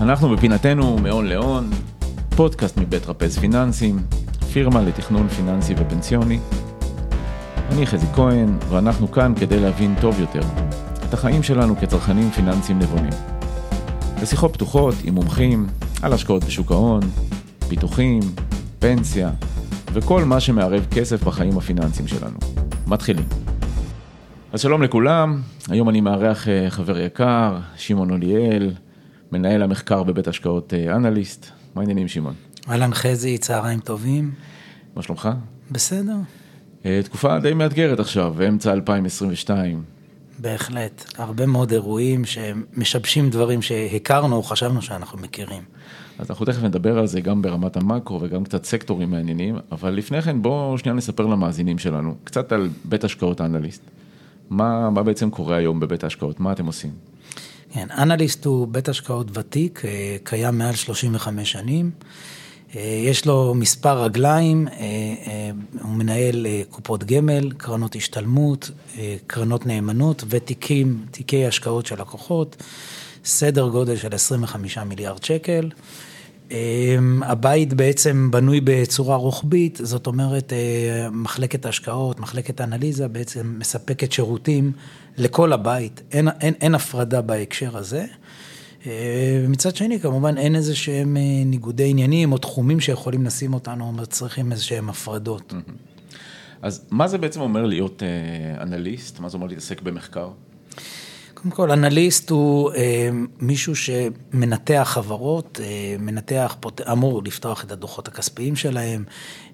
אנחנו בפינתנו מהון להון, פודקאסט מבית רפז פיננסים, פירמה לתכנון פיננסי ופנסיוני. אני חזי כהן, ואנחנו כאן כדי להבין טוב יותר את החיים שלנו כצרכנים פיננסיים נבונים. בשיחות פתוחות עם מומחים על השקעות בשוק ההון, פיתוחים, פנסיה וכל מה שמערב כסף בחיים הפיננסיים שלנו. מתחילים. אז שלום לכולם, היום אני מארח אה, חבר יקר, שמעון אוליאל, מנהל המחקר בבית השקעות אה, אנליסט. מה העניינים שמעון? אהלן חזי, צהריים טובים. מה שלומך? בסדר. אה, תקופה די מאתגרת עכשיו, אמצע 2022. בהחלט, הרבה מאוד אירועים שמשבשים דברים שהכרנו או חשבנו שאנחנו מכירים. אז אנחנו תכף נדבר על זה גם ברמת המקרו וגם קצת סקטורים מעניינים, אבל לפני כן בואו שנייה נספר למאזינים שלנו, קצת על בית השקעות אנליסט. מה, מה בעצם קורה היום בבית ההשקעות? מה אתם עושים? כן, אנליסט הוא בית השקעות ותיק, אה, קיים מעל 35 שנים. אה, יש לו מספר רגליים, אה, הוא מנהל קופות גמל, קרנות השתלמות, קרנות נאמנות ותיקים, תיקי השקעות של לקוחות, סדר גודל של 25 מיליארד שקל. הבית בעצם בנוי בצורה רוחבית, זאת אומרת, מחלקת השקעות, מחלקת אנליזה בעצם מספקת שירותים לכל הבית, אין, אין, אין הפרדה בהקשר הזה. ומצד שני, כמובן, אין איזה שהם ניגודי עניינים או תחומים שיכולים לשים אותנו או מצריכים איזה שהם הפרדות. אז מה זה בעצם אומר להיות אנליסט? מה זה אומר להתעסק במחקר? קודם כל, אנליסט הוא אה, מישהו שמנתח חברות, אה, מנתח, אמור לפתוח את הדוחות הכספיים שלהם אה,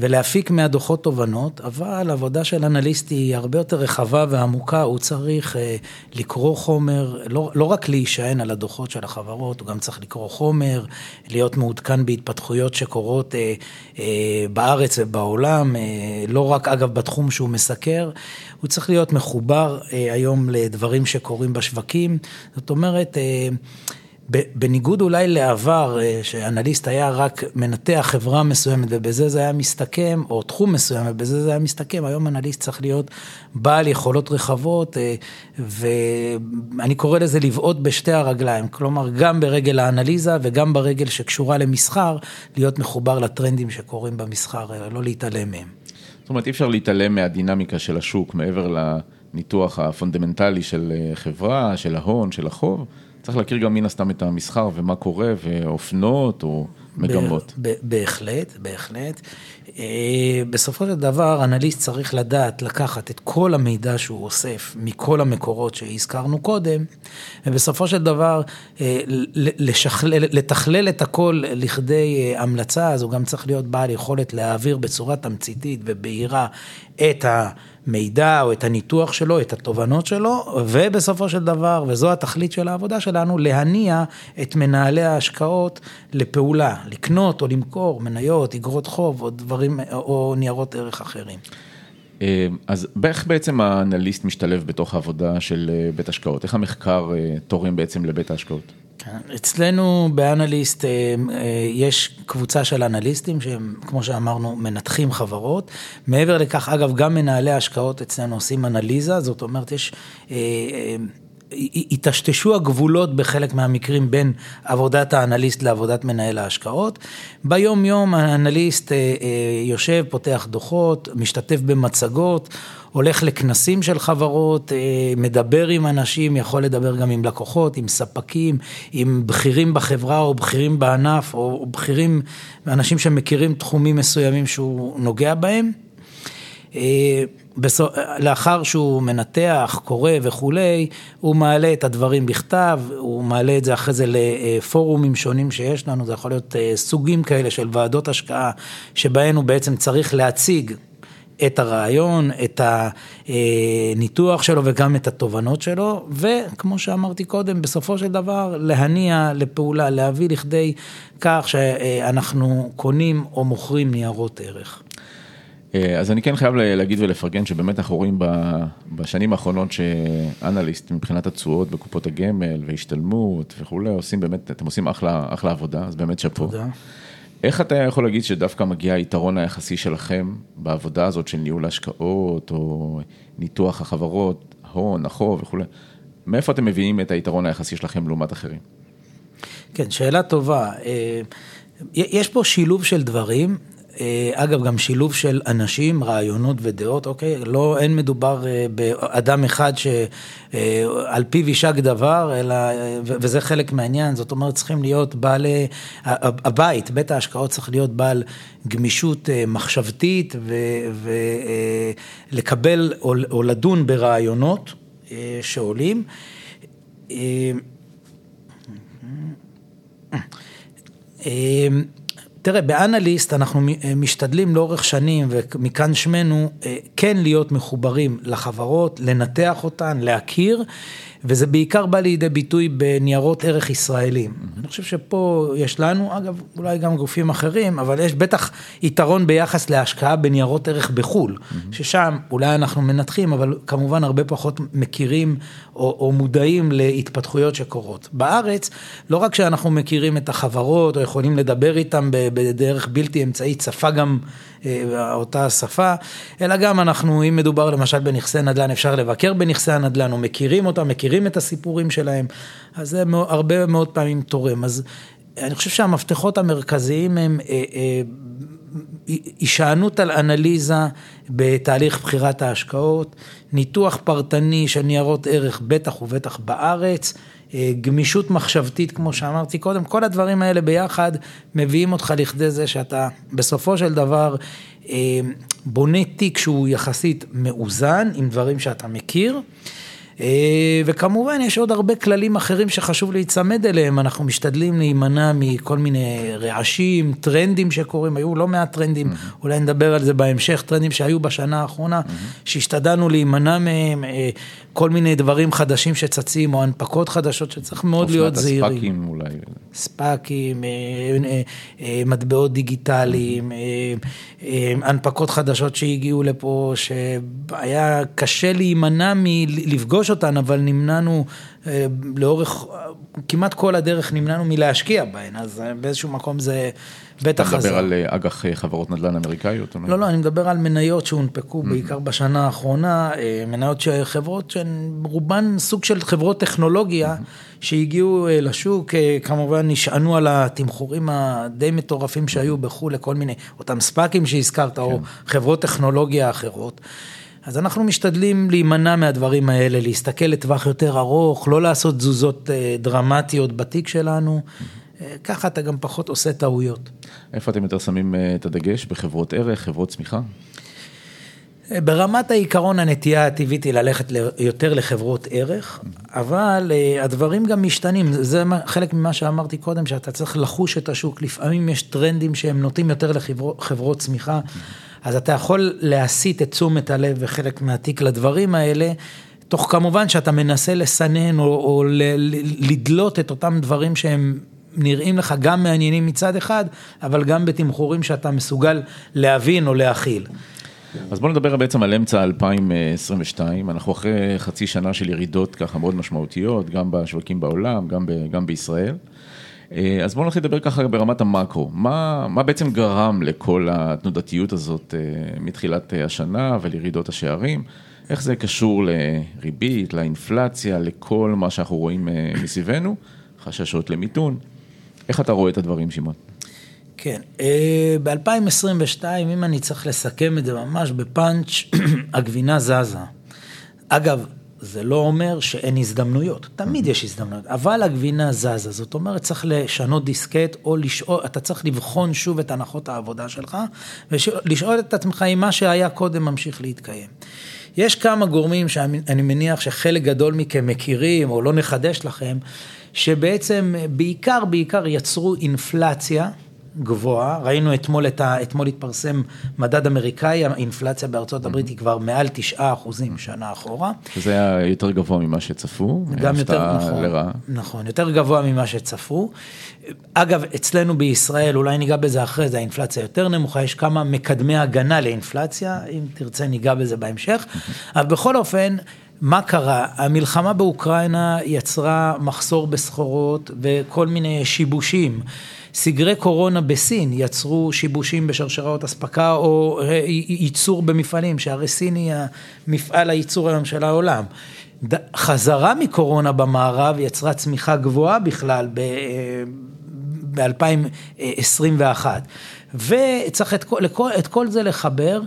ולהפיק מהדוחות תובנות, אבל עבודה של אנליסט היא הרבה יותר רחבה ועמוקה, הוא צריך אה, לקרוא חומר, לא, לא רק להישען על הדוחות של החברות, הוא גם צריך לקרוא חומר, להיות מעודכן בהתפתחויות שקורות אה, אה, בארץ ובעולם, אה, לא רק אגב בתחום שהוא מסקר, הוא צריך להיות מחובר אה, היום לדברים שקורים בשווקים, זאת אומרת, אה, בניגוד אולי לעבר, אה, שאנליסט היה רק מנתח חברה מסוימת ובזה זה היה מסתכם, או תחום מסוים ובזה זה היה מסתכם, היום אנליסט צריך להיות בעל יכולות רחבות, ואני קורא לזה לבעוט בשתי הרגליים, כלומר גם ברגל האנליזה וגם ברגל שקשורה למסחר, להיות מחובר לטרנדים שקורים במסחר, לא להתעלם מהם. זאת אומרת, אי אפשר להתעלם מהדינמיקה של השוק מעבר לניתוח הפונדמנטלי של אה, חברה, של ההון, של החוב. צריך להכיר גם מן הסתם את המסחר ומה קורה, ואופנות או מגמות. בהחלט, בהחלט. אה, בסופו של דבר, אנליסט צריך לדעת לקחת את כל המידע שהוא אוסף מכל המקורות שהזכרנו קודם, ובסופו של דבר אה, לשכלל, לתכלל את הכל לכדי אה, המלצה, אז הוא גם צריך להיות בעל יכולת להעביר בצורה תמציתית ובהירה את ה... מידע או את הניתוח שלו, את התובנות שלו, ובסופו של דבר, וזו התכלית של העבודה שלנו, להניע את מנהלי ההשקעות לפעולה, לקנות או למכור מניות, אגרות חוב או דברים, או ניירות ערך אחרים. אה, אז איך בעצם האנליסט משתלב בתוך העבודה של אה, בית השקעות? איך המחקר אה, תורם בעצם לבית ההשקעות? כן, אצלנו באנליסט יש קבוצה של אנליסטים שהם, כמו שאמרנו, מנתחים חברות. מעבר לכך, אגב, גם מנהלי השקעות אצלנו עושים אנליזה, זאת אומרת, יש... היטשטשו הגבולות בחלק מהמקרים בין עבודת האנליסט לעבודת מנהל ההשקעות. ביום יום האנליסט אה, אה, יושב, פותח דוחות, משתתף במצגות, הולך לכנסים של חברות, אה, מדבר עם אנשים, יכול לדבר גם עם לקוחות, עם ספקים, עם בכירים בחברה או בכירים בענף או בכירים, אנשים שמכירים תחומים מסוימים שהוא נוגע בהם. לאחר שהוא מנתח, קורא וכולי, הוא מעלה את הדברים בכתב, הוא מעלה את זה אחרי זה לפורומים שונים שיש לנו, זה יכול להיות אה, סוגים כאלה של ועדות השקעה, שבהן הוא בעצם צריך להציג את הרעיון, את הניתוח שלו וגם את התובנות שלו, וכמו שאמרתי קודם, בסופו של דבר להניע לפעולה, להביא לכדי כך שאנחנו קונים או מוכרים ניירות ערך. אה, אז אני כן חייב להגיד ולפרגן שבאמת אנחנו רואים בשנים האחרונות שאנליסט מבחינת התשואות בקופות הגמל והשתלמות וכולי, עושים באמת, אתם עושים אחלה, אחלה עבודה, אז באמת שאפו. תודה. איך אתה יכול להגיד שדווקא מגיע היתרון היחסי שלכם בעבודה הזאת של ניהול השקעות או ניתוח החברות, הון, החוב וכולי, מאיפה אתם מביאים את היתרון היחסי שלכם לעומת אחרים? כן, שאלה טובה. אה, יש פה שילוב של דברים. אה, אגב, גם שילוב של אנשים, רעיונות ודעות, אוקיי? לא, אין מדובר אה, באדם אחד שעל פיו יישק דבר, אלא, וזה חלק מהעניין, זאת אומרת, צריכים להיות בעלי, הבית, בית ההשקעות צריך להיות בעל גמישות מחשבתית ולקבל או לדון ברעיונות שעולים. תראה, באנליסט אנחנו משתדלים לאורך שנים, ומכאן שמנו, אה, כן להיות מחוברים לחברות, לנתח אותן, להכיר. וזה בעיקר בא לידי ביטוי בניירות ערך ישראלים. Mm-hmm. אני חושב שפה יש לנו, אגב, אולי גם גופים אחרים, אבל יש בטח יתרון ביחס להשקעה בניירות ערך בחו"ל, mm-hmm. ששם אולי אנחנו מנתחים, אבל כמובן הרבה פחות מכירים או, או מודעים להתפתחויות שקורות. בארץ, לא רק שאנחנו מכירים את החברות או יכולים לדבר איתם בדרך בלתי אמצעית, שפה גם אה, אותה שפה, אלא גם אנחנו, אם מדובר למשל בנכסי נדל"ן, אפשר לבקר בנכסי הנדל"ן, או מכירים אותם, מכירים את הסיפורים שלהם, אז זה הרבה מאוד פעמים תורם. אז אני חושב שהמפתחות המרכזיים הם אה, אה, הישענות על אנליזה בתהליך בחירת ההשקעות, ניתוח פרטני של ניירות ערך, בטח ובטח בארץ, אה, גמישות מחשבתית, כמו שאמרתי קודם, כל הדברים האלה ביחד מביאים אותך לכדי זה שאתה בסופו של דבר בונה תיק שהוא יחסית מאוזן עם דברים שאתה מכיר. אה, וכמובן יש עוד הרבה כללים אחרים שחשוב להיצמד אליהם, אנחנו משתדלים להימנע מכל מיני רעשים, טרנדים שקורים, היו לא מעט טרנדים, mm-hmm. אולי נדבר על זה בהמשך, טרנדים שהיו בשנה האחרונה, mm-hmm. שהשתדלנו להימנע מהם, אה, כל מיני דברים חדשים שצצים, או הנפקות חדשות שצריך מאוד להיות זהירים. אופנת הספאקים אולי. ספאקים, אה, מטבעות דיגיטליים, הנפקות חדשות שהגיעו לפה, שהיה קשה להימנע מלפגוש לפגוש אותן, אבל נמנענו אה, לאורך, כמעט כל הדרך נמנענו מלהשקיע בהן, אז אה, באיזשהו מקום זה בטח. אתה מדבר על אה, אג"ח חברות נדל"ן אמריקאיות? לא, לא, אני מדבר על מניות שהונפקו mm-hmm. בעיקר בשנה האחרונה, מניות של חברות שהן רובן סוג של חברות טכנולוגיה mm-hmm. שהגיעו לשוק, כמובן נשענו על התמחורים הדי מטורפים שהיו בחו"ל לכל מיני, אותם ספאקים שהזכרת, כן. או חברות טכנולוגיה אחרות. אז אנחנו משתדלים להימנע מהדברים האלה, להסתכל לטווח יותר ארוך, לא לעשות תזוזות אה, דרמטיות בתיק שלנו, אה, ככה אתה גם פחות עושה טעויות. איפה אתם יותר שמים אה, את הדגש? בחברות ערך, חברות צמיחה? ברמת העיקרון הנטייה הטבעית היא ללכת יותר לחברות ערך, אבל הדברים גם משתנים, זה חלק ממה שאמרתי קודם, שאתה צריך לחוש את השוק, לפעמים יש טרנדים שהם נוטים יותר לחברות צמיחה. אז אתה יכול להסיט את תשומת הלב וחלק מהתיק לדברים האלה, תוך כמובן שאתה מנסה לסנן או, או ל, לדלות את אותם דברים שהם נראים לך גם מעניינים מצד אחד, אבל גם בתמחורים שאתה מסוגל להבין או להכיל. אז בואו נדבר בעצם על אמצע 2022, אנחנו אחרי חצי שנה של ירידות ככה מאוד משמעותיות, גם בשווקים בעולם, גם, ב, גם בישראל. אה, אז בואו נתחיל לדבר ככה ברמת המאקרו, מה, מה בעצם גרם לכל התנודתיות הזאת אה, מתחילת אה, השנה ולירידות השערים, איך זה קשור לריבית, לאינפלציה, לכל מה שאנחנו רואים מסביבנו, חששות למיתון, איך אתה רואה את הדברים שמעון? כן, ב-2022, אם אני צריך לסכם את זה ממש בפאנץ', הגבינה זזה. אגב, זה לא אומר שאין הזדמנויות, תמיד יש הזדמנויות, אבל הגבינה זזה, זאת אומרת צריך לשנות דיסקט או לשאול, אתה צריך לבחון שוב את הנחות העבודה שלך ולשאול את עצמך אם מה שהיה קודם ממשיך להתקיים. יש כמה גורמים שאני מניח שחלק גדול מכם מכירים או לא נחדש לכם, שבעצם בעיקר בעיקר יצרו אינפלציה. גבוהה, ראינו אתמול, את ה, אתמול התפרסם מדד אמריקאי, האינפלציה בארצות הברית היא כבר מעל תשעה אחוזים שנה אחורה. זה היה יותר גבוה ממה שצפו, גם יותר, נכון, לרעה. נכון, יותר גבוה ממה שצפו. אגב, אצלנו בישראל, אולי ניגע בזה אחרי זה, האינפלציה יותר נמוכה, יש כמה מקדמי הגנה לאינפלציה, אם תרצה ניגע בזה בהמשך, אבל בכל אופן, מה קרה? המלחמה באוקראינה יצרה מחסור בסחורות וכל מיני שיבושים. סגרי קורונה בסין יצרו שיבושים בשרשראות אספקה או ייצור במפעלים, שהרי סין היא המפעל הייצור היום של העולם. חזרה מקורונה במערב יצרה צמיחה גבוהה בכלל ב-2021. וצריך את כל, את כל זה לחבר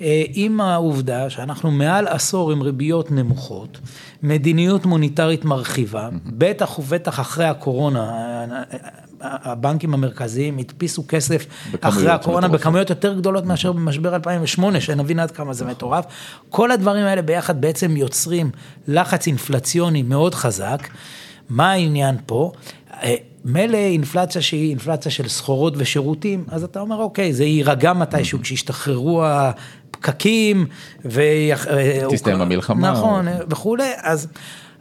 אה, עם העובדה שאנחנו מעל עשור עם ריביות נמוכות, מדיניות מוניטרית מרחיבה, בטח ובטח אחרי הקורונה, הבנקים המרכזיים הדפיסו כסף אחרי הקורונה מטורף. בכמויות יותר גדולות מאשר במשבר 2008, שנבין עד כמה זה מטורף. כל הדברים האלה ביחד בעצם יוצרים לחץ אינפלציוני מאוד חזק. מה העניין פה? אה, מילא אינפלציה שהיא אינפלציה של סחורות ושירותים, אז אתה אומר, אוקיי, זה יירגע מתישהו, כשישתחררו הפקקים, ו... תסתיים המלחמה. נכון. וכולי, אז...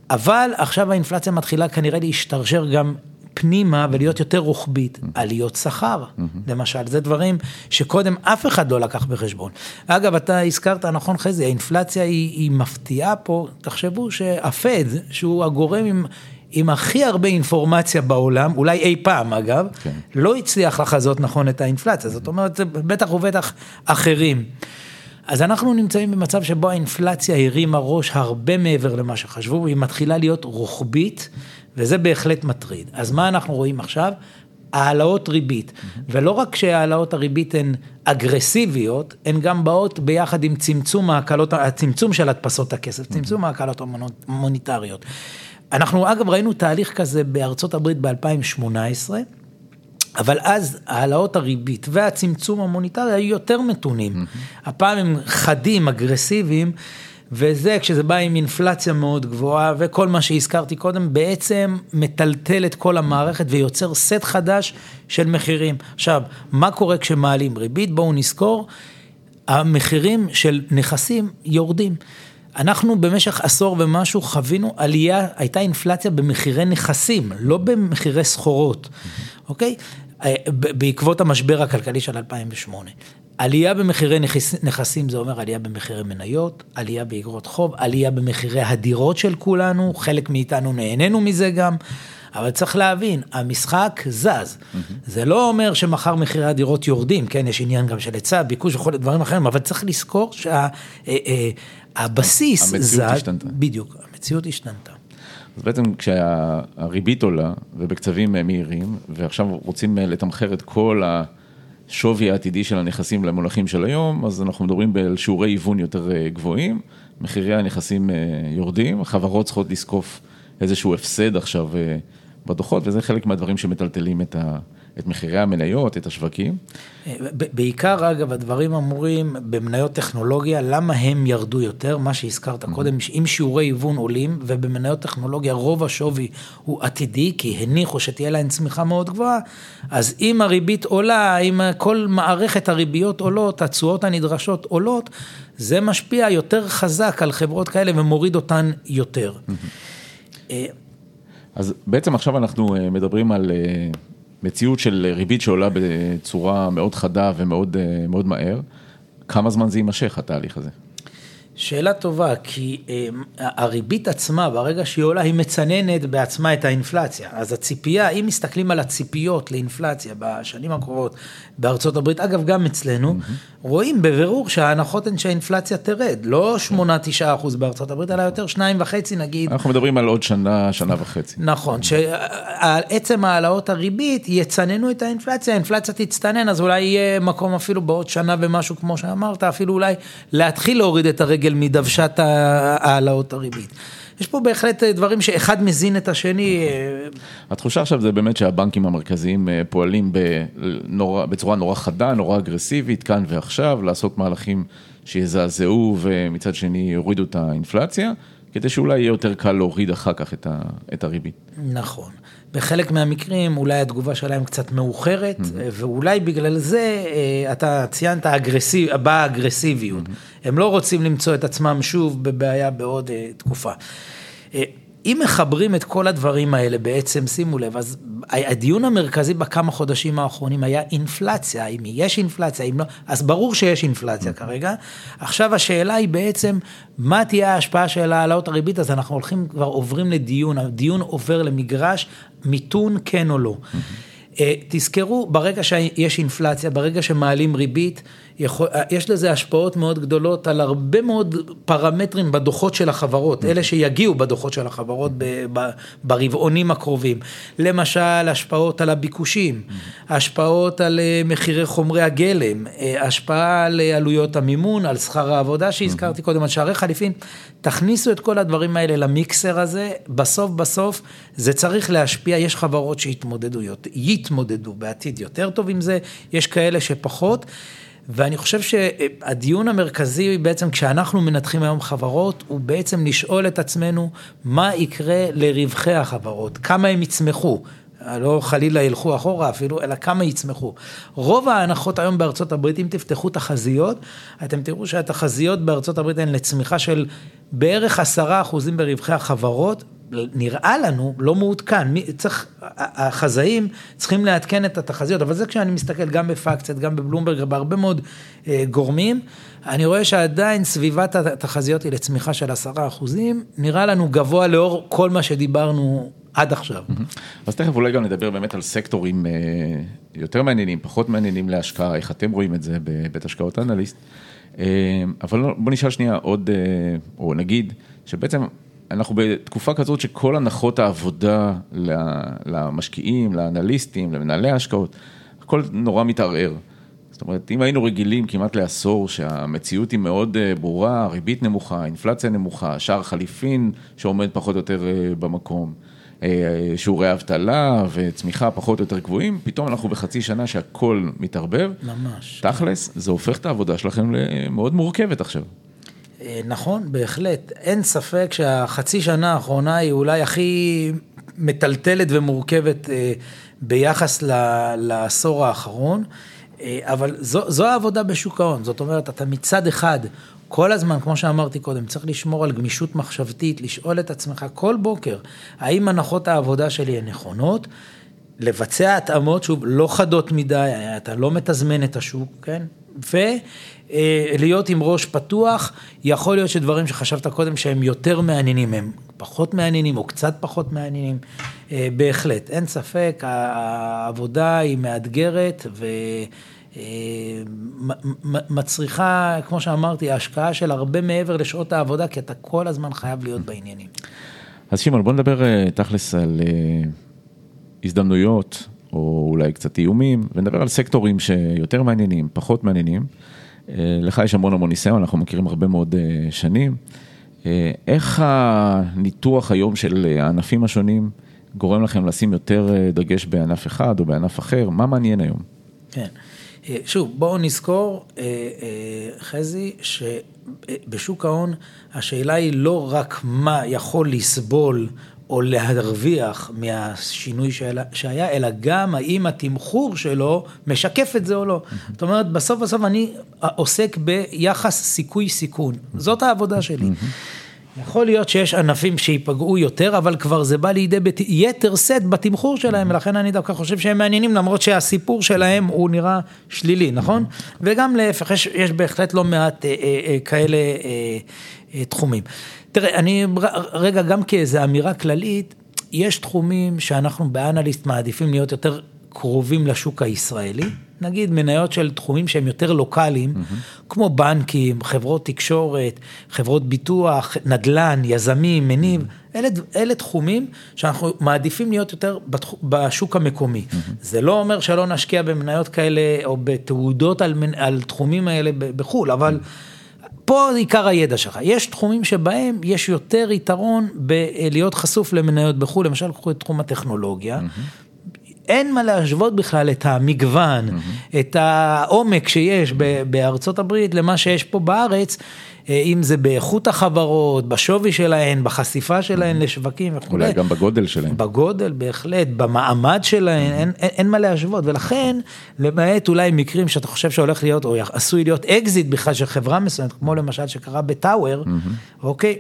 אבל עכשיו האינפלציה מתחילה כנראה להשתרשר גם פנימה ולהיות יותר רוחבית, עליות שכר, למשל, זה דברים שקודם אף אחד לא לקח בחשבון. אגב, אתה הזכרת, נכון חזי, האינפלציה היא, היא מפתיעה פה, תחשבו שהפד, שהוא הגורם עם... עם הכי הרבה אינפורמציה בעולם, אולי אי פעם אגב, כן. לא הצליח לחזות נכון את האינפלציה, זאת אומרת, בטח ובטח אחרים. אז אנחנו נמצאים במצב שבו האינפלציה הרימה ראש הרבה מעבר למה שחשבו, והיא מתחילה להיות רוחבית, וזה בהחלט מטריד. אז מה אנחנו רואים עכשיו? העלאות ריבית, mm-hmm. ולא רק שהעלאות הריבית הן אגרסיביות, הן גם באות ביחד עם צמצום ההקלות, הצמצום של הדפסות הכסף, mm-hmm. צמצום ההקלות המוניטריות. אנחנו אגב ראינו תהליך כזה בארצות הברית ב-2018, אבל אז העלאות הריבית והצמצום המוניטרי היו יותר מתונים. Mm-hmm. הפעם הם חדים, אגרסיביים, וזה כשזה בא עם אינפלציה מאוד גבוהה וכל מה שהזכרתי קודם בעצם מטלטל את כל המערכת ויוצר סט חדש של מחירים. עכשיו, מה קורה כשמעלים ריבית? בואו נזכור, המחירים של נכסים יורדים. אנחנו במשך עשור ומשהו חווינו עלייה, הייתה אינפלציה במחירי נכסים, לא במחירי סחורות, אוקיי? אה, בעקבות המשבר הכלכלי של 2008. עלייה במחירי נכס, נכסים זה אומר עלייה במחירי מניות, עלייה באגרות חוב, עלייה במחירי הדירות של כולנו, חלק מאיתנו נהנינו מזה גם, אבל צריך להבין, המשחק זז. Mm-hmm. זה לא אומר שמחר מחירי הדירות יורדים, כן, יש עניין גם של היצע, ביקוש וכל דברים אחרים, אבל צריך לזכור שהבסיס שה, אה, אה, זז. המציאות השתנתה. בדיוק, המציאות השתנתה. אז בעצם כשהריבית עולה ובקצבים מהירים, ועכשיו רוצים לתמחר את כל ה... השווי העתידי של הנכסים למונחים של היום, אז אנחנו מדברים על שיעורי היוון יותר אה, גבוהים, מחירי הנכסים אה, יורדים, החברות צריכות לזקוף איזשהו הפסד עכשיו אה, בדוחות, וזה חלק מהדברים שמטלטלים את ה... את מחירי המניות, את השווקים? בעיקר, אגב, הדברים אמורים במניות טכנולוגיה, למה הם ירדו יותר? מה שהזכרת mm-hmm. קודם, אם שיעורי היוון עולים, ובמניות טכנולוגיה רוב השווי הוא עתידי, כי הניחו שתהיה להם צמיחה מאוד גבוהה, אז אם הריבית עולה, אם כל מערכת הריביות עולות, התשואות הנדרשות עולות, זה משפיע יותר חזק על חברות כאלה ומוריד אותן יותר. Mm-hmm. אז בעצם עכשיו אנחנו אה, מדברים על אה, מציאות של ריבית שעולה בצורה מאוד חדה ומאוד אה, מהר, כמה זמן זה יימשך, התהליך הזה? שאלה טובה, כי אה, הריבית עצמה, ברגע שהיא עולה, היא מצננת בעצמה את האינפלציה. אז הציפייה, אם מסתכלים על הציפיות לאינפלציה בשנים הקרובות בארצות הברית, אגב, גם אצלנו, mm-hmm. רואים בבירור שההנחות הן שהאינפלציה תרד, לא 8-9 אחוז בארצות הברית, אלא יותר 2.5 נגיד. אנחנו מדברים על עוד שנה, שנה וחצי. נכון, שעצם העלאות הריבית יצננו את האינפלציה, האינפלציה תצטנן, אז אולי יהיה מקום אפילו בעוד שנה ומשהו, כמו שאמרת, אפילו אולי להתחיל להוריד את הרגל מדוושת העלאות הריבית. יש פה בהחלט אה, דברים שאחד מזין את השני. אה, התחושה עכשיו זה באמת שהבנקים המרכזיים אה, פועלים בנורא, בצורה נורא חדה, נורא אגרסיבית, כאן ועכשיו, לעשות מהלכים שיזעזעו ומצד שני יורידו את האינפלציה, כדי שאולי יהיה יותר קל להוריד אחר כך את הריבית. נכון. בחלק מהמקרים אולי התגובה שלהם קצת מאוחרת, mm-hmm. ואולי בגלל זה אתה ציינת אגרסיב, באה אגרסיביות. Mm-hmm. הם לא רוצים למצוא את עצמם שוב בבעיה בעוד תקופה. אם מחברים את כל הדברים האלה בעצם, שימו לב, אז הדיון המרכזי בכמה חודשים האחרונים היה אינפלציה, אם יש אינפלציה, אם לא, אז ברור שיש אינפלציה כרגע. עכשיו השאלה היא בעצם, מה תהיה ההשפעה של העלאות הריבית, אז אנחנו הולכים, כבר עוברים לדיון, הדיון עובר למגרש, מיתון כן או לא. תזכרו, ברגע שיש אינפלציה, ברגע שמעלים ריבית, יכול, יש לזה השפעות מאוד גדולות על הרבה מאוד פרמטרים בדוחות של החברות, אלה שיגיעו בדוחות של החברות ב, ב, ברבעונים הקרובים. למשל, השפעות על הביקושים, השפעות על אה, מחירי חומרי הגלם, אה, השפעה על אה, עלויות המימון, על שכר העבודה שהזכרתי קודם, על שערי חליפין. תכניסו את כל הדברים האלה למיקסר הזה, בסוף בסוף זה צריך להשפיע, יש חברות שיתמודדו, יתמודדו בעתיד יותר טוב עם זה, יש כאלה שפחות. ואני חושב שהדיון המרכזי בעצם כשאנחנו מנתחים היום חברות, הוא בעצם לשאול את עצמנו מה יקרה לרווחי החברות, כמה הם יצמחו. לא חלילה ילכו אחורה אפילו, אלא כמה יצמחו. רוב ההנחות היום בארצות הברית, אם תפתחו תחזיות, אתם תראו שהתחזיות בארצות הברית הן לצמיחה של בערך עשרה אחוזים ברווחי החברות, נראה לנו לא מעודכן, צריך, החזאים צריכים לעדכן את התחזיות, אבל זה כשאני מסתכל גם בפקצט, גם בבלומברג, בהרבה מאוד אה, גורמים, אני רואה שעדיין סביבת התחזיות היא לצמיחה של עשרה אחוזים, נראה לנו גבוה לאור כל מה שדיברנו עד עכשיו. אז תכף אולי גם נדבר באמת על סקטורים אה, יותר מעניינים, פחות מעניינים להשקעה, איך אתם רואים את זה בבית השקעות אנליסט. אה, אבל בוא נשאל שנייה עוד, אה, או נגיד, שבעצם אנחנו בתקופה כזאת שכל הנחות העבודה למשקיעים, לאנליסטים, למנהלי ההשקעות, הכל נורא מתערער. זאת אומרת, אם היינו רגילים כמעט לעשור שהמציאות היא מאוד ברורה, ריבית נמוכה, אינפלציה נמוכה, שער חליפין שעומד פחות או יותר במקום. אה, שיעורי אבטלה וצמיחה פחות או יותר גבוהים, פתאום אנחנו בחצי שנה שהכל מתערבב. ממש. תכלס, זה הופך את העבודה שלכם למאוד מורכבת עכשיו. אה, נכון, בהחלט. אין ספק שהחצי שנה האחרונה היא אולי הכי מטלטלת ומורכבת אה, ביחס לעשור האחרון, אבל זו, זו העבודה בשוק ההון. זאת אומרת, אתה מצד אחד כל הזמן, כמו שאמרתי קודם, צריך לשמור על גמישות מחשבתית, לשאול את עצמך כל בוקר, האם הנחות העבודה שלי הן נכונות? לבצע התאמות, שוב, לא חדות מדי, אתה לא מתזמן את השוק, כן? ולהיות עם ראש פתוח, יכול להיות שדברים שחשבת קודם שהם יותר מעניינים, הם פחות מעניינים או קצת פחות מעניינים, אה, בהחלט, אין ספק, העבודה היא מאתגרת ו... מצריכה, כמו שאמרתי, השקעה של הרבה מעבר לשעות העבודה, כי אתה כל הזמן חייב להיות בעניינים. אז שמעון, בוא נדבר אה, תכלס על אה, הזדמנויות, או אולי קצת איומים, ונדבר על סקטורים שיותר מעניינים, פחות מעניינים. אה, לך יש המון המון ניסיון, אנחנו מכירים הרבה מאוד שנים. איך הניתוח היום של הענפים השונים גורם לכם לשים יותר דגש בענף אחד או בענף אחר? מה מעניין היום? כן. אה, שוב, בואו נזכור, אה, אה, חזי, שבשוק ההון השאלה היא לא רק מה יכול לסבול או להרוויח מהשינוי שהיה, אלא גם האם התמחור שלו משקף את זה או לא. זאת אומרת, בסוף בסוף אני עוסק ביחס סיכוי-סיכון. זאת העבודה שלי. יכול להיות שיש ענפים שייפגעו יותר, אבל כבר זה בא לידי בת... יתר סט בתמחור שלהם, ולכן אני דווקא חושב שהם מעניינים, למרות שהסיפור שלהם הוא נראה שלילי, נכון? וגם להפך, יש, יש בהחלט לא מעט אה, אה, אה, כאלה אה, אה, תחומים. תראה, אני רגע, גם כאיזו אמירה כללית, יש תחומים שאנחנו באנליסט מעדיפים להיות יותר קרובים לשוק הישראלי. נגיד מניות של תחומים שהם יותר לוקאליים, mm-hmm. כמו בנקים, חברות תקשורת, חברות ביטוח, נדל"ן, יזמים, מניב, mm-hmm. אלה, אלה תחומים שאנחנו מעדיפים להיות יותר בתח... בשוק המקומי. Mm-hmm. זה לא אומר שלא נשקיע במניות כאלה או בתעודות על, על תחומים האלה בחו"ל, אבל... Mm-hmm. פה עיקר הידע שלך. יש תחומים שבהם יש יותר יתרון בלהיות חשוף למניות בחו"ל, למשל קחו את תחום הטכנולוגיה, mm-hmm. אין מה להשוות בכלל את המגוון, mm-hmm. את העומק שיש בארצות הברית למה שיש פה בארץ, אה, אם זה באיכות החברות, בשווי שלהן, בחשיפה שלהן mm-hmm. לשווקים וכו'. אולי גם בגודל שלהן. בגודל, בהחלט, במעמד שלהן, mm-hmm. אין, אין, אין מה להשוות, ולכן, למעט אולי מקרים שאתה חושב שהולך להיות, או עשוי להיות אקזיט בכלל של חברה מסוימת, כמו למשל שקרה בטאואר, mm-hmm. אוקיי?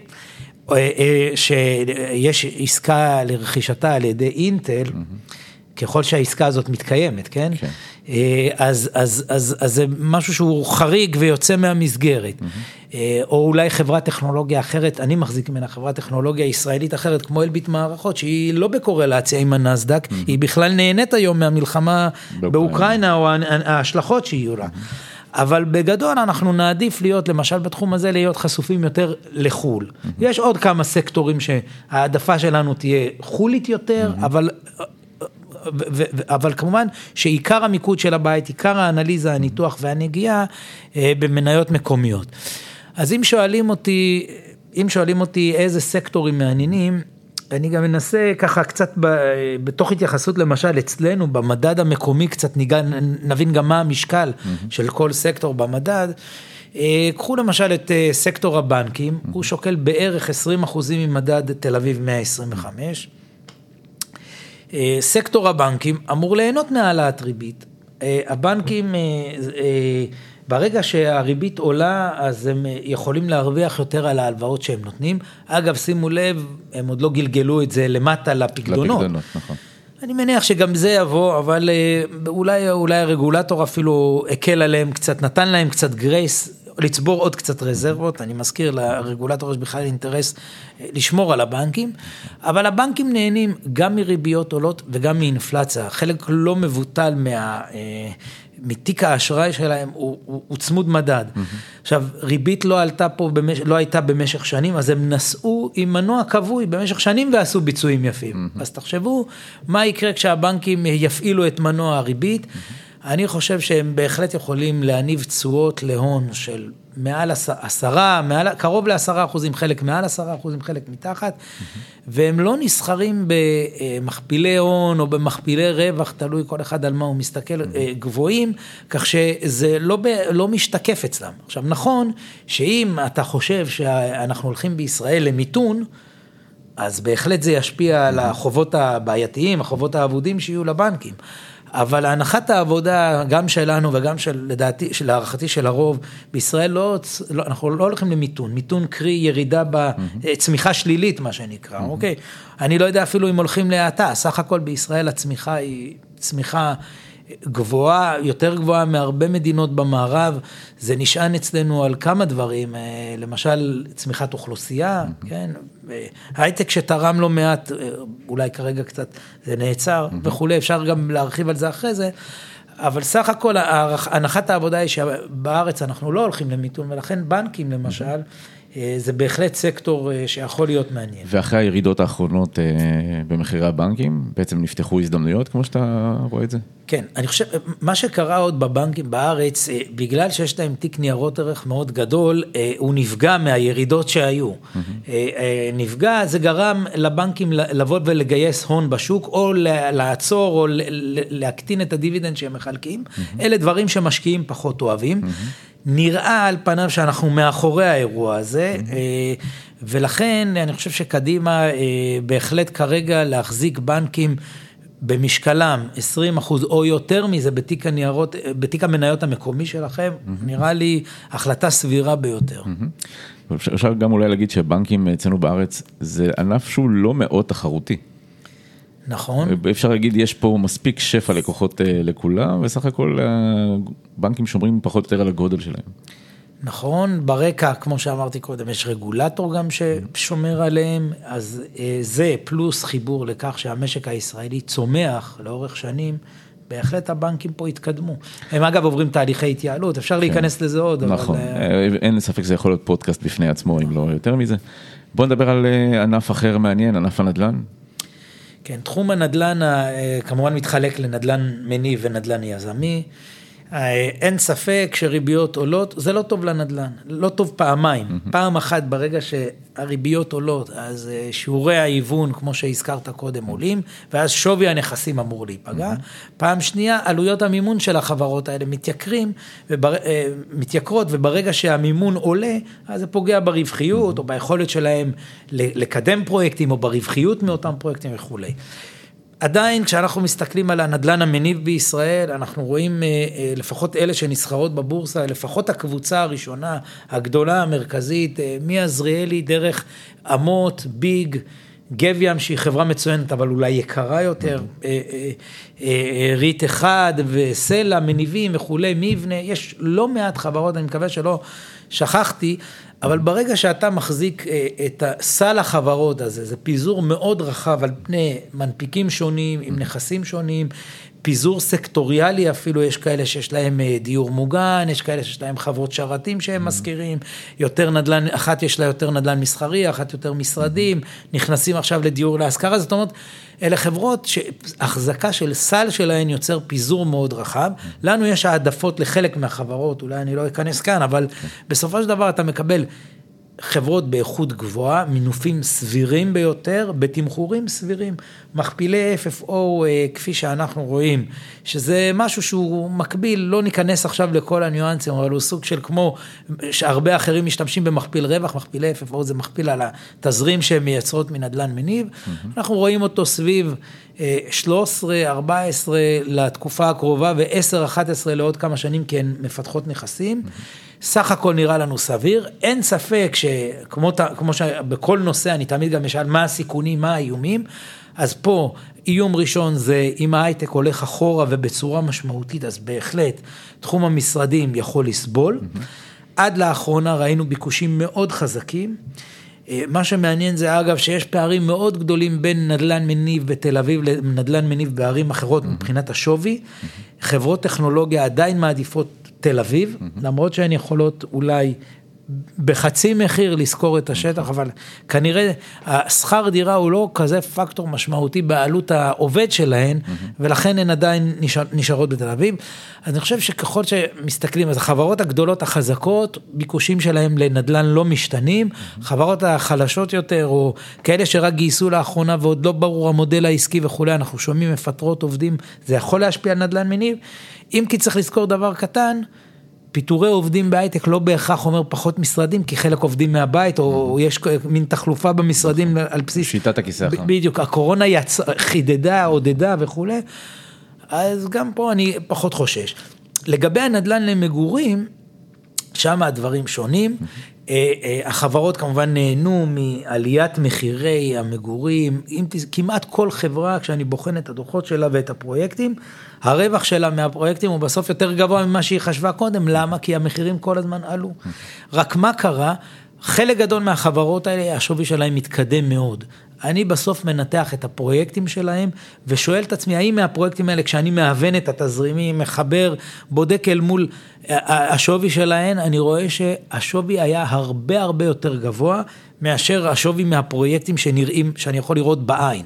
אה, אה, שיש עסקה לרכישתה על ידי אינטל, mm-hmm. ככל שהעסקה הזאת מתקיימת, כן? כן. אה, אז, אז, אז, אז זה משהו שהוא חריג ויוצא מהמסגרת. Mm-hmm. או אולי חברת טכנולוגיה אחרת, אני מחזיק ממנה חברת טכנולוגיה ישראלית אחרת, כמו אלביט מערכות, שהיא לא בקורלציה עם הנאסד"ק, mm-hmm. היא בכלל נהנית היום מהמלחמה באוקראינה, באוקראינה או ההשלכות שיהיו לה. Mm-hmm. אבל בגדול אנחנו נעדיף להיות, למשל בתחום הזה, להיות חשופים יותר לחו"ל. Mm-hmm. יש עוד כמה סקטורים שההעדפה שלנו תהיה חולית יותר, mm-hmm. אבל... אבל כמובן שעיקר המיקוד של הבית, עיקר האנליזה, הניתוח והנגיעה אה, במניות מקומיות. אז אם שואלים אותי, אם שואלים אותי איזה סקטורים מעניינים, אני גם מנסה ככה קצת ב, בתוך התייחסות למשל אצלנו במדד המקומי קצת ניגע, נבין גם מה המשקל mm-hmm. של כל סקטור במדד. אה, קחו למשל את אה, סקטור הבנקים, mm-hmm. הוא שוקל בערך 20 אחוזים ממדד תל אביב 125. אה, סקטור הבנקים אמור ליהנות מהעלאת ריבית. הבנקים ברגע שהריבית עולה, אז הם יכולים להרוויח יותר על ההלוואות שהם נותנים. אגב, שימו לב, הם עוד לא גלגלו את זה למטה לפקדונות. לפקדונות, נכון. אני מניח שגם זה יבוא, אבל אה, אולי, אולי הרגולטור אפילו הקל עליהם קצת, נתן להם קצת גרייס, לצבור עוד קצת רזרבות, אני מזכיר, לרגולטור יש בכלל אינטרס אה, לשמור על הבנקים, אבל הבנקים נהנים גם מריביות עולות וגם מאינפלציה, חלק לא מבוטל מה... אה, מתיק האשראי שלהם הוא, הוא, הוא צמוד מדד. Mm-hmm. עכשיו, ריבית לא עלתה פה, במש, לא הייתה במשך שנים, אז הם נסעו עם מנוע כבוי במשך שנים ועשו ביצועים יפים. Mm-hmm. אז תחשבו, מה יקרה כשהבנקים יפעילו את מנוע הריבית. Mm-hmm. אני חושב שהם בהחלט יכולים להניב תשואות להון של מעל עשרה, מעל, קרוב לעשרה אחוזים, חלק מעל עשרה אחוזים, חלק מתחת, mm-hmm. והם לא נסחרים במכפילי הון או במכפילי רווח, תלוי כל אחד על מה הוא מסתכל, mm-hmm. גבוהים, כך שזה לא, ב, לא משתקף אצלם. עכשיו, נכון שאם אתה חושב שאנחנו הולכים בישראל למיתון, אז בהחלט זה ישפיע על החובות הבעייתיים, החובות האבודים שיהיו לבנקים. אבל הנחת העבודה, גם שלנו וגם של, לדעתי, של להערכתי של הרוב, בישראל לא, לא, אנחנו לא הולכים למיתון, מיתון קרי ירידה בצמיחה שלילית, מה שנקרא, אוקיי? אני לא יודע אפילו אם הולכים להאטה, סך הכל בישראל הצמיחה היא צמיחה גבוהה, יותר גבוהה מהרבה מדינות במערב, זה נשען אצלנו על כמה דברים, אה, למשל צמיחת אוכלוסייה, כן, הייטק שתרם לא מעט, אה, אולי כרגע קצת זה נעצר וכולי, אפשר גם להרחיב על זה אחרי זה. אבל סך הכל הנחת העבודה היא שבארץ אנחנו לא הולכים למיתון, ולכן בנקים למשל, אה, זה בהחלט סקטור אה, שיכול להיות מעניין. ואחרי הירידות האחרונות אה, במחירי הבנקים, בעצם נפתחו הזדמנויות כמו שאתה רואה את זה? כן, אני חושב, מה שקרה עוד בבנקים בארץ, בגלל שיש להם תיק ניירות ערך מאוד גדול, הוא נפגע מהירידות שהיו. Mm-hmm. נפגע, זה גרם לבנקים לבוא ולגייס הון בשוק, או לעצור, או להקטין את הדיבידנד שהם מחלקים. Mm-hmm. אלה דברים שמשקיעים פחות אוהבים. Mm-hmm. נראה על פניו שאנחנו מאחורי האירוע הזה, אה, ולכן אני חושב שקדימה אה, בהחלט כרגע להחזיק בנקים במשקלם 20 אחוז או יותר מזה בתיק הניירות, בתיק המניות המקומי שלכם, נראה לי החלטה סבירה ביותר. אפשר גם אולי להגיד שבנקים אצלנו בארץ זה ענף שהוא לא מאוד תחרותי. נכון. אפשר להגיד, יש פה מספיק שפע לקוחות אה, לכולם, וסך הכל הבנקים אה, שומרים פחות או יותר על הגודל שלהם. נכון, ברקע, כמו שאמרתי קודם, יש רגולטור גם ששומר עליהם, אז אה, זה פלוס חיבור לכך שהמשק הישראלי צומח לאורך שנים. בהחלט הבנקים פה התקדמו. הם אגב עוברים תהליכי התייעלות, אפשר כן. להיכנס לזה עוד. נכון, אבל... אין ספק שזה יכול להיות פודקאסט בפני עצמו, אם לא יותר מזה. בוא נדבר על ענף אחר מעניין, ענף הנדל"ן. כן, תחום הנדל"ן אה, כמובן מתחלק לנדל"ן מניב ונדל"ן יזמי. אה, אין ספק שריביות עולות, זה לא טוב לנדל"ן, לא טוב פעמיים. Mm-hmm. פעם אחת, ברגע שהריביות עולות, אז אה, שיעורי ההיוון, כמו שהזכרת קודם, עולים, ואז שווי הנכסים אמור להיפגע. Mm-hmm. פעם שנייה, עלויות המימון של החברות האלה מתייקרים, ובר... אה, מתייקרות, וברגע שהמימון עולה, אז זה פוגע ברווחיות, mm-hmm. או ביכולת שלהם לקדם פרויקטים, או ברווחיות מאותם פרויקטים וכולי. עדיין כשאנחנו מסתכלים על הנדלן המניב בישראל, אנחנו רואים אה, אה, לפחות אלה שנסחרות בבורסה, לפחות הקבוצה הראשונה, הגדולה, המרכזית, אה, מעזריאלי דרך אמות, ביג, גב ים שהיא חברה מצוינת אבל אולי יקרה יותר, ריט אחד וסלע, מניבים וכולי, מבנה, יש לא מעט חברות, אני מקווה שלא שכחתי, אבל ברגע שאתה מחזיק אה, את סל החברות הזה, זה פיזור מאוד רחב על פני מנפיקים שונים, עם נכסים שונים, פיזור סקטוריאלי אפילו, יש כאלה שיש להם אה, דיור מוגן, יש כאלה שיש להם חברות שרתים שהם משכירים, יותר נדל"ן, אחת יש לה יותר נדל"ן מסחרי, אחת יותר משרדים, נכנסים עכשיו לדיור להשכרה, זאת אומרת, אלה חברות שהחזקה של סל שלהן יוצר פיזור מאוד רחב. לנו יש העדפות לחלק מהחברות, אולי אני לא אכנס כאן, אבל בסופו של דבר אתה מקבל חברות באיכות גבוהה, מינופים סבירים ביותר, בתמחורים סבירים. מכפילי FFO אה, כפי שאנחנו רואים, שזה משהו שהוא מקביל, לא ניכנס עכשיו לכל הניואנסים, אבל הוא סוג של כמו שהרבה אחרים משתמשים במכפיל רווח, מכפילי FFO זה מכפיל על התזרים שהן מייצרות מנדל"ן מניב. Mm-hmm. אנחנו רואים אותו סביב 13, אה, 14 לתקופה הקרובה ו-10, 11 לעוד כמה שנים, כי הן מפתחות נכסים. Mm-hmm. סך הכל נראה לנו סביר, אין ספק שכמו שבכל נושא אני תמיד גם אשאל מה הסיכונים, מה האיומים, אז פה איום ראשון זה אם ההייטק הולך אחורה ובצורה משמעותית, אז בהחלט תחום המשרדים יכול לסבול. Mm-hmm. עד לאחרונה ראינו ביקושים מאוד חזקים. אה, מה שמעניין זה אגב שיש פערים מאוד גדולים בין נדל"ן מניב בתל אביב לנדל"ן מניב בערים אחרות mm-hmm. מבחינת השווי. Mm-hmm. חברות טכנולוגיה עדיין מעדיפות תל אביב, mm-hmm. למרות שהן יכולות אולי בחצי מחיר לשכור את השטח, אבל כנראה השכר דירה הוא לא כזה פקטור משמעותי בעלות העובד שלהן, mm-hmm. ולכן הן עדיין נשאר, נשארות בתל אביב. אז אני חושב שככל שמסתכלים, אז החברות הגדולות החזקות, ביקושים שלהן לנדל"ן לא משתנים, mm-hmm. חברות החלשות יותר, או כאלה שרק גייסו לאחרונה ועוד לא ברור המודל העסקי וכולי, אנחנו שומעים מפטרות עובדים, זה יכול להשפיע על נדל"ן מניב. אם כי צריך לזכור דבר קטן, פיטורי עובדים בהייטק לא בהכרח אומר פחות משרדים, כי חלק עובדים מהבית, או יש מין תחלופה במשרדים על בסיס... שיטת הכיסא החם. בדיוק, הקורונה יצ... חידדה, עודדה וכולי, אז גם פה אני פחות חושש. לגבי הנדל"ן למגורים, שם הדברים שונים. אה, אה, החברות כמובן נהנו מעליית מחירי המגורים, כמעט כל חברה, כשאני בוחן את הדוחות שלה ואת הפרויקטים, הרווח שלה מהפרויקטים הוא בסוף יותר גבוה ממה שהיא חשבה קודם, למה? כי המחירים כל הזמן עלו. רק מה קרה? חלק גדול מהחברות האלה, השווי שלהם מתקדם מאוד. אני בסוף מנתח את הפרויקטים שלהם ושואל את עצמי, האם מהפרויקטים האלה, כשאני מהוון את התזרימים, מחבר, בודק אל מול השווי שלהם, אני רואה שהשווי היה הרבה הרבה יותר גבוה מאשר השווי מהפרויקטים שנראים, שאני יכול לראות בעין.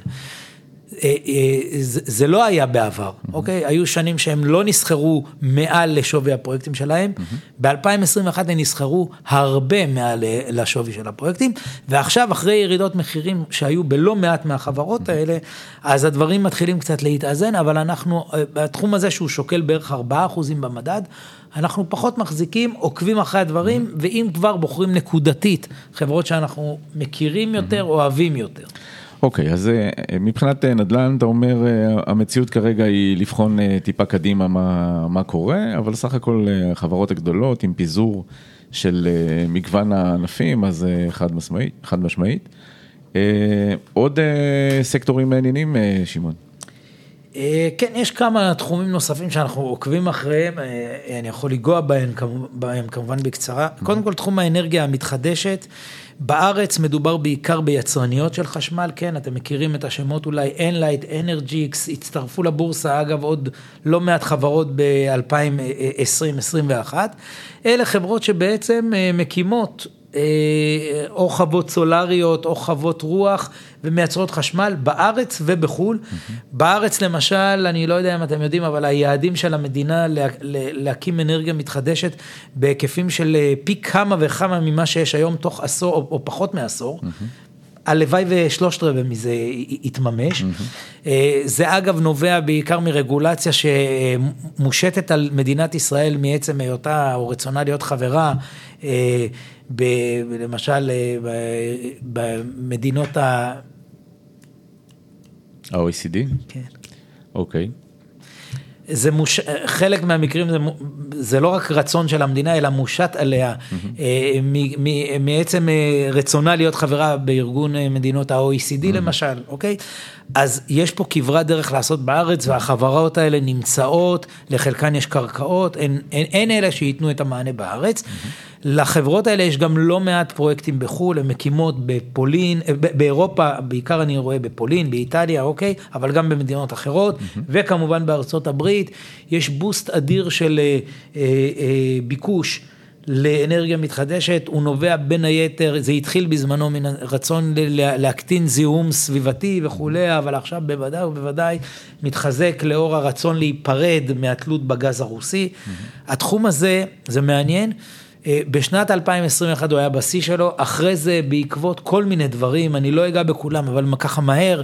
אה, אה, זה לא היה בעבר, אוקיי? היו שנים שהם לא נסחרו מעל לשווי הפרויקטים שלהם, ב-2021 הם נסחרו הרבה מעל לשווי של הפרויקטים, ועכשיו אחרי ירידות מחירים שהיו בלא מעט מהחברות האלה, אז הדברים מתחילים קצת להתאזן, אבל אנחנו, אה, בתחום הזה שהוא שוקל בערך 4% במדד, אנחנו פחות מחזיקים, עוקבים אחרי הדברים, ואם כבר בוחרים נקודתית, חברות שאנחנו מכירים יותר, אוהבים יותר. אוקיי, okay, אז אה, מבחינת אה, נדל"ן, אתה אומר, אה, המציאות כרגע היא לבחון טיפה קדימה מה, מה קורה, אבל סך הכל החברות הגדולות עם פיזור של מגוון הענפים, אז חד משמעית. חד משמעית. עוד סקטורים מעניינים, שמעון? כן, יש כמה תחומים נוספים שאנחנו עוקבים אחריהם, אני יכול לנגוע בהם, בהם כמובן בקצרה. קודם כל, תחום האנרגיה המתחדשת. בארץ מדובר בעיקר ביצרניות של חשמל, כן, אתם מכירים את השמות אולי, Enlight, Energix, הצטרפו לבורסה, אגב, עוד לא מעט חברות ב-2020-2021. אלה חברות שבעצם אה, מקימות אה, או חוות סולריות או חוות רוח ומייצרות חשמל בארץ ובחו"ל. Mm-hmm. בארץ למשל, אני לא יודע אם אתם יודעים, אבל היעדים של המדינה לה, להקים אנרגיה מתחדשת בהיקפים של אה, פי כמה וכמה ממה שיש היום תוך עשור או, או פחות מעשור. Mm-hmm. הלוואי ושלושת רבעי מזה יתממש. Mm-hmm. זה אגב נובע בעיקר מרגולציה שמושתת על מדינת ישראל מעצם היותה או רצונה להיות חברה ב, למשל במדינות ה... ה-OECD? כן. אוקיי. זה מוש... חלק מהמקרים זה, זה לא רק רצון של המדינה, אלא מושת עליה mm-hmm. מעצם אה, רצונה להיות חברה בארגון מדינות ה-OECD mm-hmm. למשל, אוקיי? אז יש פה כברת דרך לעשות בארץ, והחברות האלה נמצאות, לחלקן יש קרקעות, אין, אין, אין אלה שייתנו את המענה בארץ. Mm-hmm. לחברות האלה יש גם לא מעט פרויקטים בחו"ל, הן מקימות בפולין, אה, באירופה, בעיקר אני רואה בפולין, באיטליה, אוקיי, אבל גם במדינות אחרות, mm-hmm. וכמובן בארצות הברית, יש בוסט אדיר של אה, אה, אה, ביקוש. לאנרגיה מתחדשת, הוא נובע בין היתר, זה התחיל בזמנו מן הרצון להקטין זיהום סביבתי וכולי, אבל עכשיו בוודאי ובוודאי מתחזק לאור הרצון להיפרד מהתלות בגז הרוסי. Mm-hmm. התחום הזה, זה מעניין. אה, בשנת 2021 הוא היה בשיא שלו, אחרי זה בעקבות כל מיני דברים, אני לא אגע בכולם, אבל ככה מהר,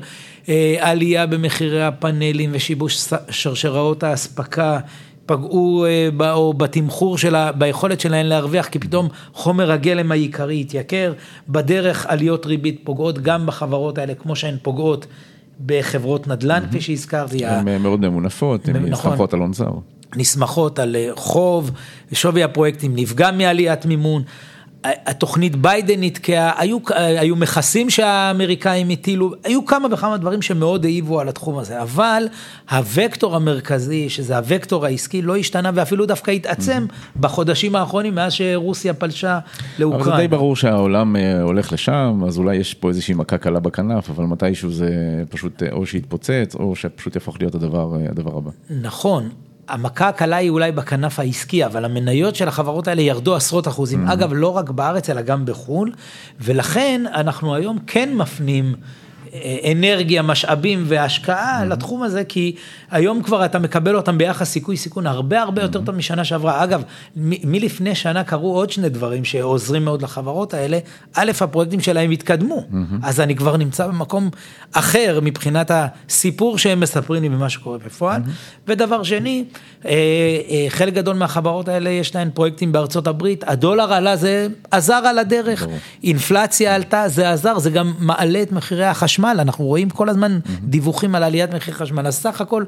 אה, עלייה במחירי הפאנלים ושיבוש שרשראות האספקה, פגעו אה, או בתמחור שלה, ביכולת שלהן להרוויח, כי פתאום חומר הגלם העיקרי התייקר, בדרך עליות ריבית פוגעות גם בחברות האלה, כמו שהן פוגעות בחברות נדל"ן, כפי שהזכרתי. הן מאוד ממונפות, הן נכון. נסמכות על הון זר. נסמכות על אה, חוב, שווי הפרויקטים נפגע מעליית מימון. התוכנית ביידן נתקעה, היו, היו מכסים שהאמריקאים הטילו, היו כמה וכמה דברים שמאוד העיבו על התחום הזה, אבל הוקטור המרכזי, שזה הוקטור העסקי, לא השתנה ואפילו דווקא התעצם mm-hmm. בחודשים האחרונים מאז שרוסיה פלשה לאוקראינה. אבל זה די ברור שהעולם אה, הולך לשם, אז אולי יש פה איזושהי מכה קלה בכנף, אבל מתישהו זה פשוט אה, או שיתפוצץ, או שפשוט יהפוך להיות הדבר, אה, הדבר הבא. נכון, המכה הקלה היא אולי בכנף העסקי, אבל המניות של החברות האלה ירדו עשרות אחוזים. Mm-hmm. אגב, לא רק בארץ, אלא גם בחו"ל, ולכן אנחנו היום כן מפנים אנרגיה, משאבים והשקעה mm-hmm. לתחום הזה, כי היום כבר אתה מקבל אותם ביחס סיכוי סיכון הרבה הרבה יותר mm-hmm. טוב משנה שעברה. אגב, מלפני שנה קרו עוד שני דברים שעוזרים מאוד לחברות האלה. א', הפרויקטים שלהם התקדמו, mm-hmm. אז אני כבר נמצא במקום אחר מבחינת הסיפור שהם מספרים לי במה שקורה בפועל. Mm-hmm. ודבר שני, אה, אה, חלק גדול מהחברות האלה יש להן פרויקטים בארצות הברית, הדולר עלה, זה עזר על הדרך, mm-hmm. אינפלציה עלתה, זה עזר, זה גם מעלה את מחירי החשמל. חשמל, אנחנו רואים כל הזמן דיווחים על עליית מחיר חשמל, אז סך הכל,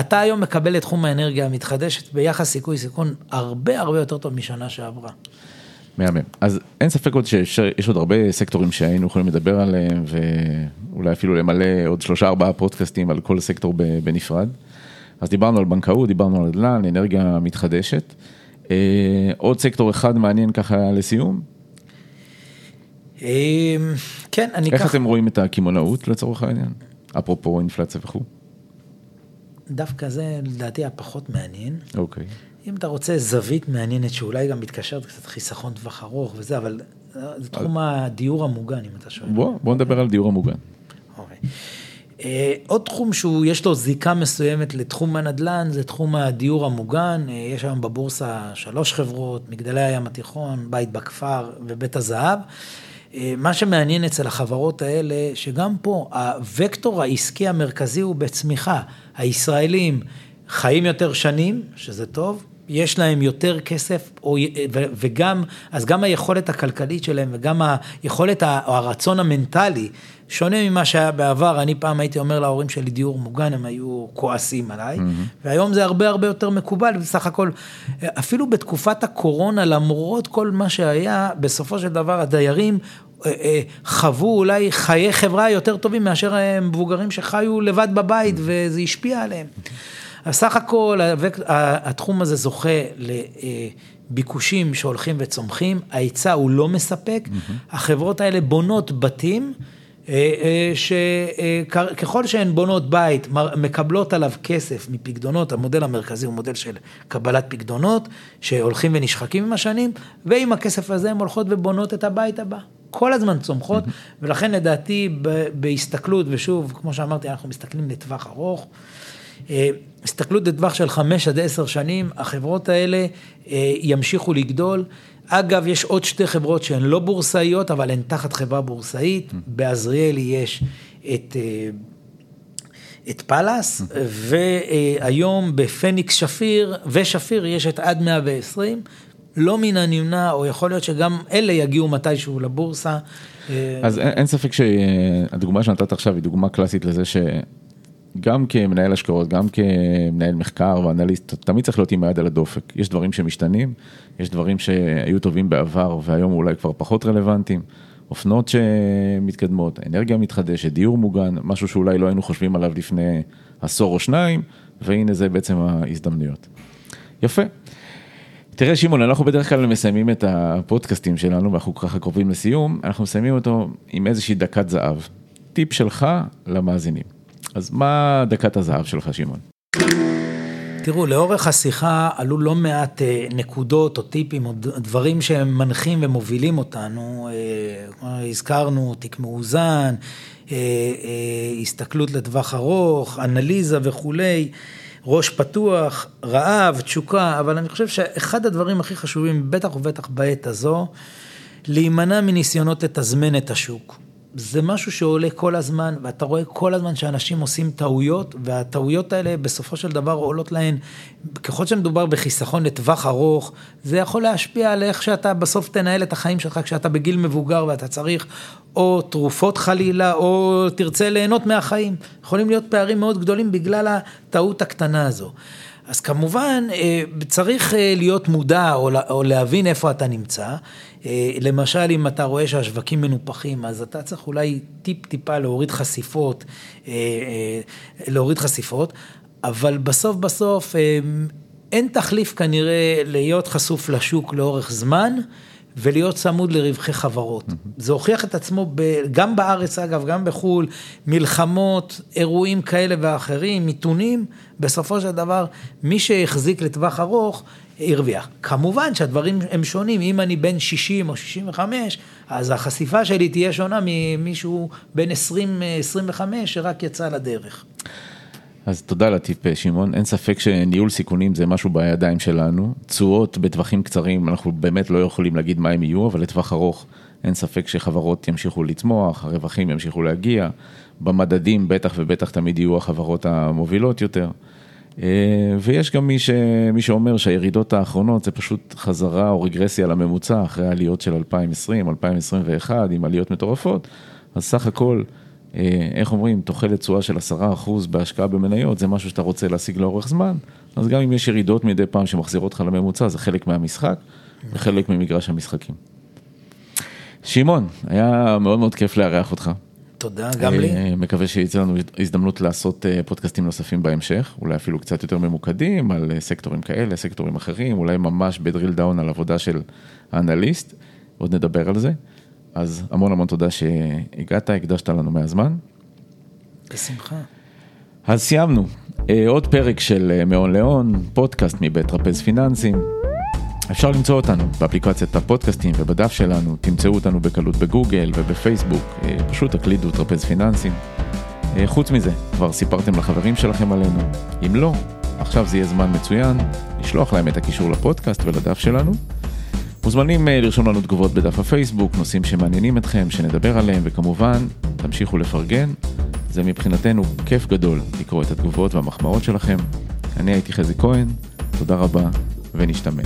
אתה היום מקבל את תחום האנרגיה המתחדשת ביחס סיכוי סיכון הרבה הרבה יותר טוב משנה שעברה. מהמם. אז אין ספק עוד שיש עוד הרבה סקטורים שהיינו יכולים לדבר עליהם, ואולי אפילו למלא עוד שלושה ארבעה פודקאסטים על כל סקטור בנפרד. אז דיברנו על בנקאות, דיברנו על נדל"ן, אנרגיה מתחדשת. אה, עוד סקטור אחד מעניין ככה לסיום, כן, אני איך אתם רואים את הקמעונאות לצורך העניין? אפרופו אינפלציה וכו'. דווקא זה לדעתי הפחות מעניין. אוקיי. אם אתה רוצה זווית מעניינת שאולי גם מתקשרת קצת חיסכון טווח ארוך וזה, אבל זה תחום הדיור המוגן, אם אתה שואל. בוא, בוא נדבר על דיור המוגן. אוקיי. אה, עוד תחום שיש לו זיקה מסוימת לתחום הנדל"ן, זה תחום הדיור המוגן. אה, יש היום בבורסה שלוש חברות, מגדלי הים התיכון, בית בכפר ובית הזהב. אה, מה שמעניין אצל החברות האלה, שגם פה הוקטור העסקי המרכזי הוא בצמיחה. הישראלים חיים יותר שנים, שזה טוב, יש להם יותר כסף, או, וגם, אז גם היכולת הכלכלית שלהם וגם היכולת או הרצון המנטלי, שונה ממה שהיה בעבר, אני פעם הייתי אומר להורים שלי דיור מוגן, הם היו כועסים עליי, mm-hmm. והיום זה הרבה הרבה יותר מקובל, בסך הכל, אפילו בתקופת הקורונה, למרות כל מה שהיה, בסופו של דבר הדיירים אה, אה, חוו אולי חיי חברה יותר טובים מאשר מבוגרים שחיו לבד בבית, וזה השפיע עליהם. אז סך הכל התחום הזה זוכה לביקושים שהולכים וצומחים, ההיצע הוא לא מספק, mm-hmm. החברות האלה בונות בתים. אה, שככל שהן בונות בית, מקבלות עליו כסף מפקדונות, המודל המרכזי הוא מודל של קבלת פקדונות, שהולכים ונשחקים עם השנים, ועם הכסף הזה הן הולכות ובונות את הבית הבא. כל הזמן צומחות, mm-hmm. ולכן לדעתי בהסתכלות, ושוב, כמו שאמרתי, אנחנו מסתכלים לטווח ארוך. אה, הסתכלות לטווח של חמש עד עשר שנים, החברות האלה אה, ימשיכו לגדול. אגב, יש עוד שתי חברות שהן לא בורסאיות, אבל הן תחת חברה בורסאית. Mm. בעזריאלי יש את, אה, את פאלאס, mm. והיום בפניקס שפיר ושפיר יש את עד 120. לא מן הנמנע, או יכול להיות שגם אלה יגיעו מתישהו לבורסה. אז אין, אין ספק שהדוגמה שנתת עכשיו היא דוגמה קלאסית לזה ש... גם כמנהל השקעות, גם כמנהל מחקר ואנליסט, תמיד צריך להיות עם היד על הדופק. יש דברים שמשתנים, יש דברים שהיו טובים בעבר והיום אולי כבר פחות רלוונטיים. אופנות שמתקדמות, אנרגיה מתחדשת, דיור מוגן, משהו שאולי לא היינו חושבים עליו לפני עשור או שניים, והנה זה בעצם ההזדמנויות. יפה. תראה שמעון, אנחנו בדרך כלל מסיימים את הפודקאסטים שלנו ואנחנו ככה קרובים לסיום, אנחנו מסיימים אותו עם איזושהי דקת זהב. טיפ שלך למאזינים. אז מה דקת הזהב שלך שמעון? תראו, לאורך השיחה עלו לא מעט אה, נקודות או טיפים או דברים שהם מנחים ומובילים אותנו. אה, הזכרנו תיק מאוזן, אה, הסתכלות לטווח ארוך, אנליזה וכולי. ראש פתוח, רעב, תשוקה, אבל אני חושב שאחד הדברים הכי חשובים, בטח ובטח בעת הזו, להימנע מניסיונות לתזמן את השוק. זה משהו שעולה כל הזמן, ואתה רואה כל הזמן שאנשים עושים טעויות, והטעויות האלה בסופו של דבר עולות להן, ככל שמדובר בחיסכון לטווח ארוך, זה יכול להשפיע על איך שאתה בסוף תנהל את החיים שלך כשאתה בגיל מבוגר ואתה צריך או תרופות חלילה, או תרצה ליהנות מהחיים. יכולים להיות פערים מאוד גדולים בגלל הטעות הקטנה הזו. אז כמובן אה, צריך אה, להיות מודע או להבין איפה אתה נמצא. אה, למשל, אם אתה רואה שהשווקים מנופחים, אז אתה צריך אולי טיפ-טיפה להוריד חשיפות, להוריד חשיפות, אבל בסוף בסוף אין תחליף כנראה להיות חשוף לשוק לאורך זמן. ולהיות צמוד לרווחי חברות. Mm-hmm. זה הוכיח את עצמו ב, גם בארץ אגב, גם בחו"ל, מלחמות, אירועים כאלה ואחרים, מיתונים, בסופו של דבר, מי שהחזיק לטווח ארוך, הרוויח. כמובן שהדברים הם שונים, אם אני בן 60 או 65, אז החשיפה שלי תהיה שונה ממישהו בן 20-25 שרק יצא לדרך. אז תודה על הטיפ שמעון, אין ספק שניהול סיכונים זה משהו בידיים שלנו, תשואות בטווחים קצרים אנחנו באמת לא יכולים להגיד מה הם יהיו, אבל לטווח ארוך אין ספק שחברות ימשיכו לצמוח, הרווחים ימשיכו להגיע, במדדים בטח ובטח תמיד יהיו החברות המובילות יותר. אה, ויש גם מי, ש... מי שאומר שהירידות האחרונות זה פשוט חזרה או רגרסיה לממוצע אחרי העליות של 2020, 2021 עם עליות מטורפות, אז סך הכל אה, איך אומרים, תוחלת תשואה של עשרה אחוז בהשקעה במניות, זה משהו שאתה רוצה להשיג לאורך זמן, אז גם אם יש ירידות מדי פעם שמחזירות אותך לממוצע, זה חלק מהמשחק וחלק ממגרש המשחקים. שמעון, היה מאוד מאוד כיף לארח אותך. תודה, גם לי. אה, מקווה שיצא לנו הזדמנות לעשות אה, פודקאסטים נוספים בהמשך, אולי אפילו קצת יותר ממוקדים על סקטורים כאלה, סקטורים אחרים, אולי ממש ב drill down על עבודה של האנליסט, עוד נדבר על זה. אז המון המון תודה שהגעת, הקדשת לנו מהזמן. בשמחה. אז סיימנו. אה, עוד פרק של אה, מהון להון, פודקאסט מבית טרפז פיננסים. אפשר למצוא אותנו באפליקציית הפודקאסטים ובדף שלנו, תמצאו אותנו בקלות בגוגל ובפייסבוק, אה, פשוט תקלידו טרפז פיננסים. חוץ מזה, כבר סיפרתם לחברים שלכם עלינו? אם לא, עכשיו זה יהיה זמן מצוין לשלוח להם את הקישור לפודקאסט ולדף שלנו. מוזמנים אה, לרשום לנו תגובות בדף הפייסבוק, נושאים שמעניינים אתכם, שנדבר עליהם, וכמובן, תמשיכו לפרגן. זה מבחינתנו כיף גדול לקרוא את התגובות והמחמאות שלכם. אני הייתי חזי כהן, תודה רבה ונשתמע.